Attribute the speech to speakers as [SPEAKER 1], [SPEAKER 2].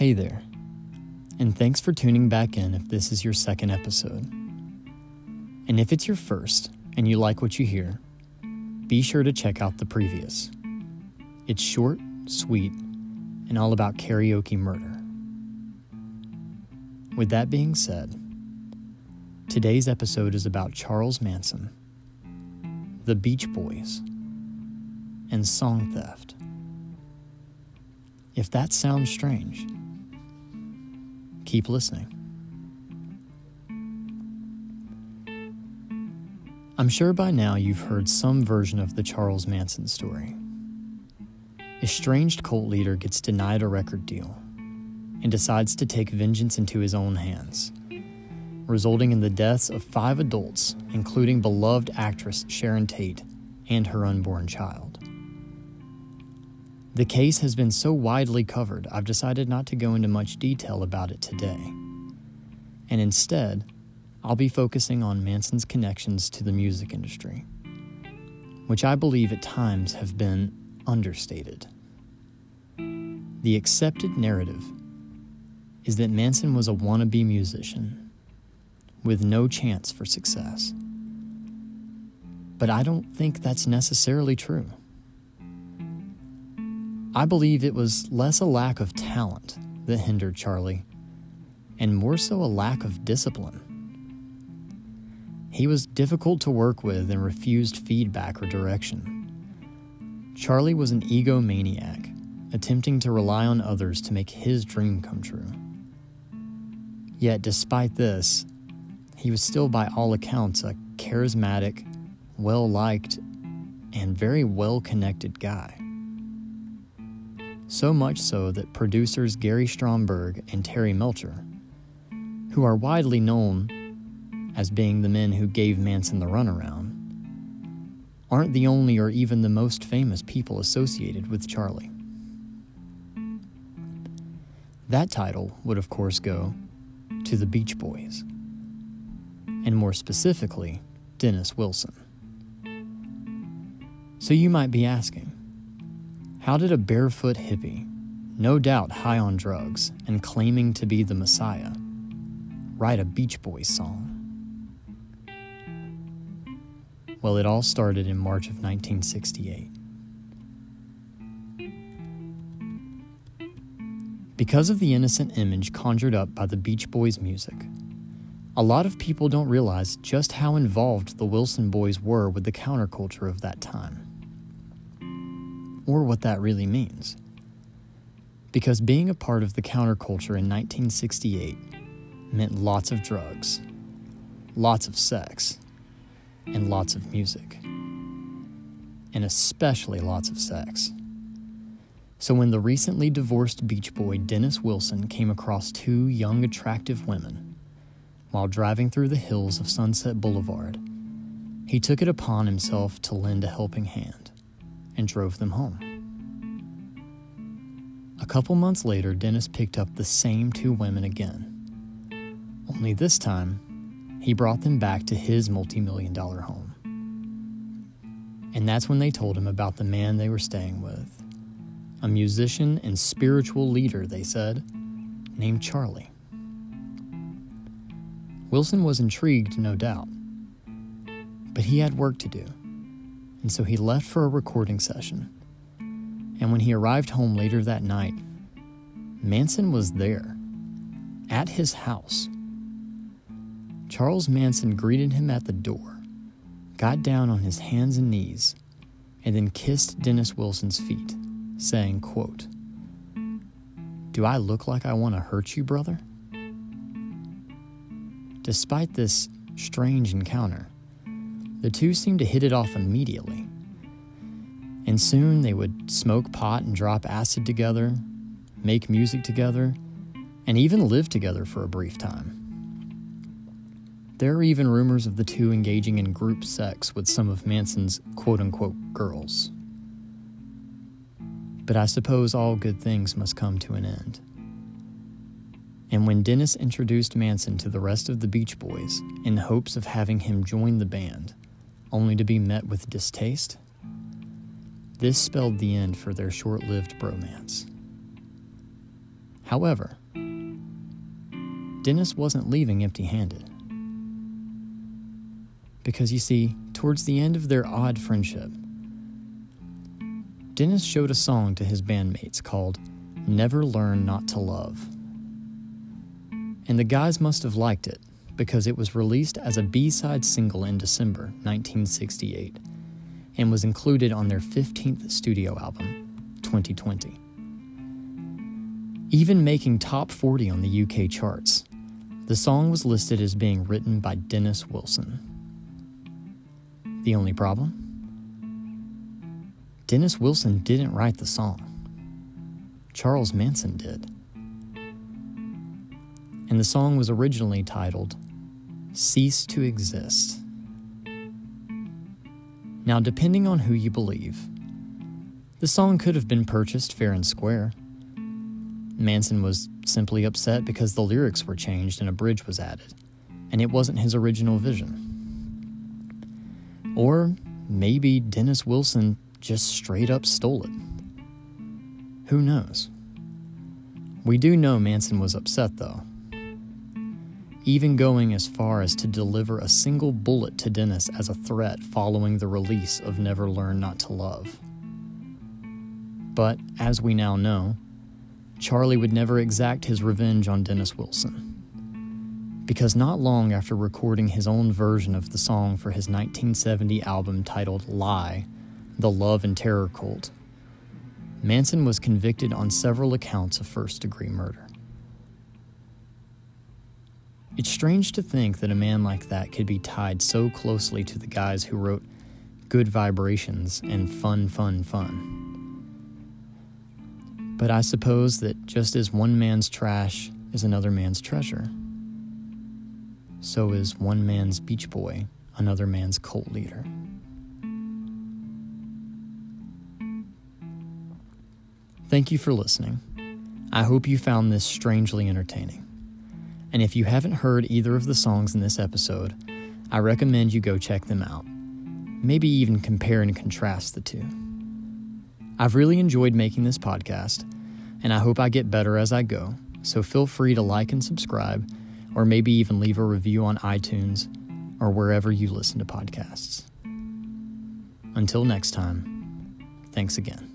[SPEAKER 1] Hey there, and thanks for tuning back in if this is your second episode. And if it's your first and you like what you hear, be sure to check out the previous. It's short, sweet, and all about karaoke murder. With that being said, today's episode is about Charles Manson, the Beach Boys, and song theft. If that sounds strange, keep listening. I'm sure by now you've heard some version of the Charles Manson story. Estranged cult leader gets denied a record deal and decides to take vengeance into his own hands, resulting in the deaths of five adults, including beloved actress Sharon Tate and her unborn child. The case has been so widely covered, I've decided not to go into much detail about it today. And instead, I'll be focusing on Manson's connections to the music industry, which I believe at times have been understated. The accepted narrative is that Manson was a wannabe musician with no chance for success. But I don't think that's necessarily true. I believe it was less a lack of talent that hindered Charlie, and more so a lack of discipline. He was difficult to work with and refused feedback or direction. Charlie was an egomaniac, attempting to rely on others to make his dream come true. Yet, despite this, he was still, by all accounts, a charismatic, well liked, and very well connected guy. So much so that producers Gary Stromberg and Terry Melcher, who are widely known as being the men who gave Manson the runaround, aren't the only or even the most famous people associated with Charlie. That title would, of course, go to the Beach Boys, and more specifically, Dennis Wilson. So you might be asking, how did a barefoot hippie, no doubt high on drugs and claiming to be the Messiah, write a Beach Boys song? Well, it all started in March of 1968. Because of the innocent image conjured up by the Beach Boys' music, a lot of people don't realize just how involved the Wilson boys were with the counterculture of that time or what that really means. Because being a part of the counterculture in 1968 meant lots of drugs, lots of sex, and lots of music. And especially lots of sex. So when the recently divorced Beach Boy Dennis Wilson came across two young, attractive women while driving through the hills of Sunset Boulevard, he took it upon himself to lend a helping hand and drove them home. A couple months later, Dennis picked up the same two women again. Only this time, he brought them back to his multi million dollar home. And that's when they told him about the man they were staying with a musician and spiritual leader, they said, named Charlie. Wilson was intrigued, no doubt, but he had work to do and so he left for a recording session. And when he arrived home later that night, Manson was there, at his house. Charles Manson greeted him at the door, got down on his hands and knees, and then kissed Dennis Wilson's feet, saying, quote, Do I look like I want to hurt you, brother? Despite this strange encounter, the two seemed to hit it off immediately. And soon they would smoke pot and drop acid together, make music together, and even live together for a brief time. There are even rumors of the two engaging in group sex with some of Manson's quote unquote girls. But I suppose all good things must come to an end. And when Dennis introduced Manson to the rest of the Beach Boys in hopes of having him join the band, only to be met with distaste? This spelled the end for their short lived bromance. However, Dennis wasn't leaving empty handed. Because you see, towards the end of their odd friendship, Dennis showed a song to his bandmates called Never Learn Not to Love. And the guys must have liked it because it was released as a B side single in December 1968 and was included on their 15th studio album, 2020. Even making top 40 on the UK charts, the song was listed as being written by Dennis Wilson. The only problem? Dennis Wilson didn't write the song. Charles Manson did. And the song was originally titled Cease to Exist. Now, depending on who you believe, the song could have been purchased fair and square. Manson was simply upset because the lyrics were changed and a bridge was added, and it wasn't his original vision. Or maybe Dennis Wilson just straight up stole it. Who knows? We do know Manson was upset, though, even going as far as to deliver a single bullet to Dennis as a threat following the release of Never Learn Not to Love. But as we now know, Charlie would never exact his revenge on Dennis Wilson. Because not long after recording his own version of the song for his 1970 album titled Lie, the Love and Terror Cult, Manson was convicted on several accounts of first degree murder. It's strange to think that a man like that could be tied so closely to the guys who wrote Good Vibrations and Fun, Fun, Fun. But I suppose that just as one man's trash is another man's treasure, so is one man's beach boy another man's cult leader. Thank you for listening. I hope you found this strangely entertaining. And if you haven't heard either of the songs in this episode, I recommend you go check them out. Maybe even compare and contrast the two. I've really enjoyed making this podcast, and I hope I get better as I go, so feel free to like and subscribe, or maybe even leave a review on iTunes or wherever you listen to podcasts. Until next time, thanks again.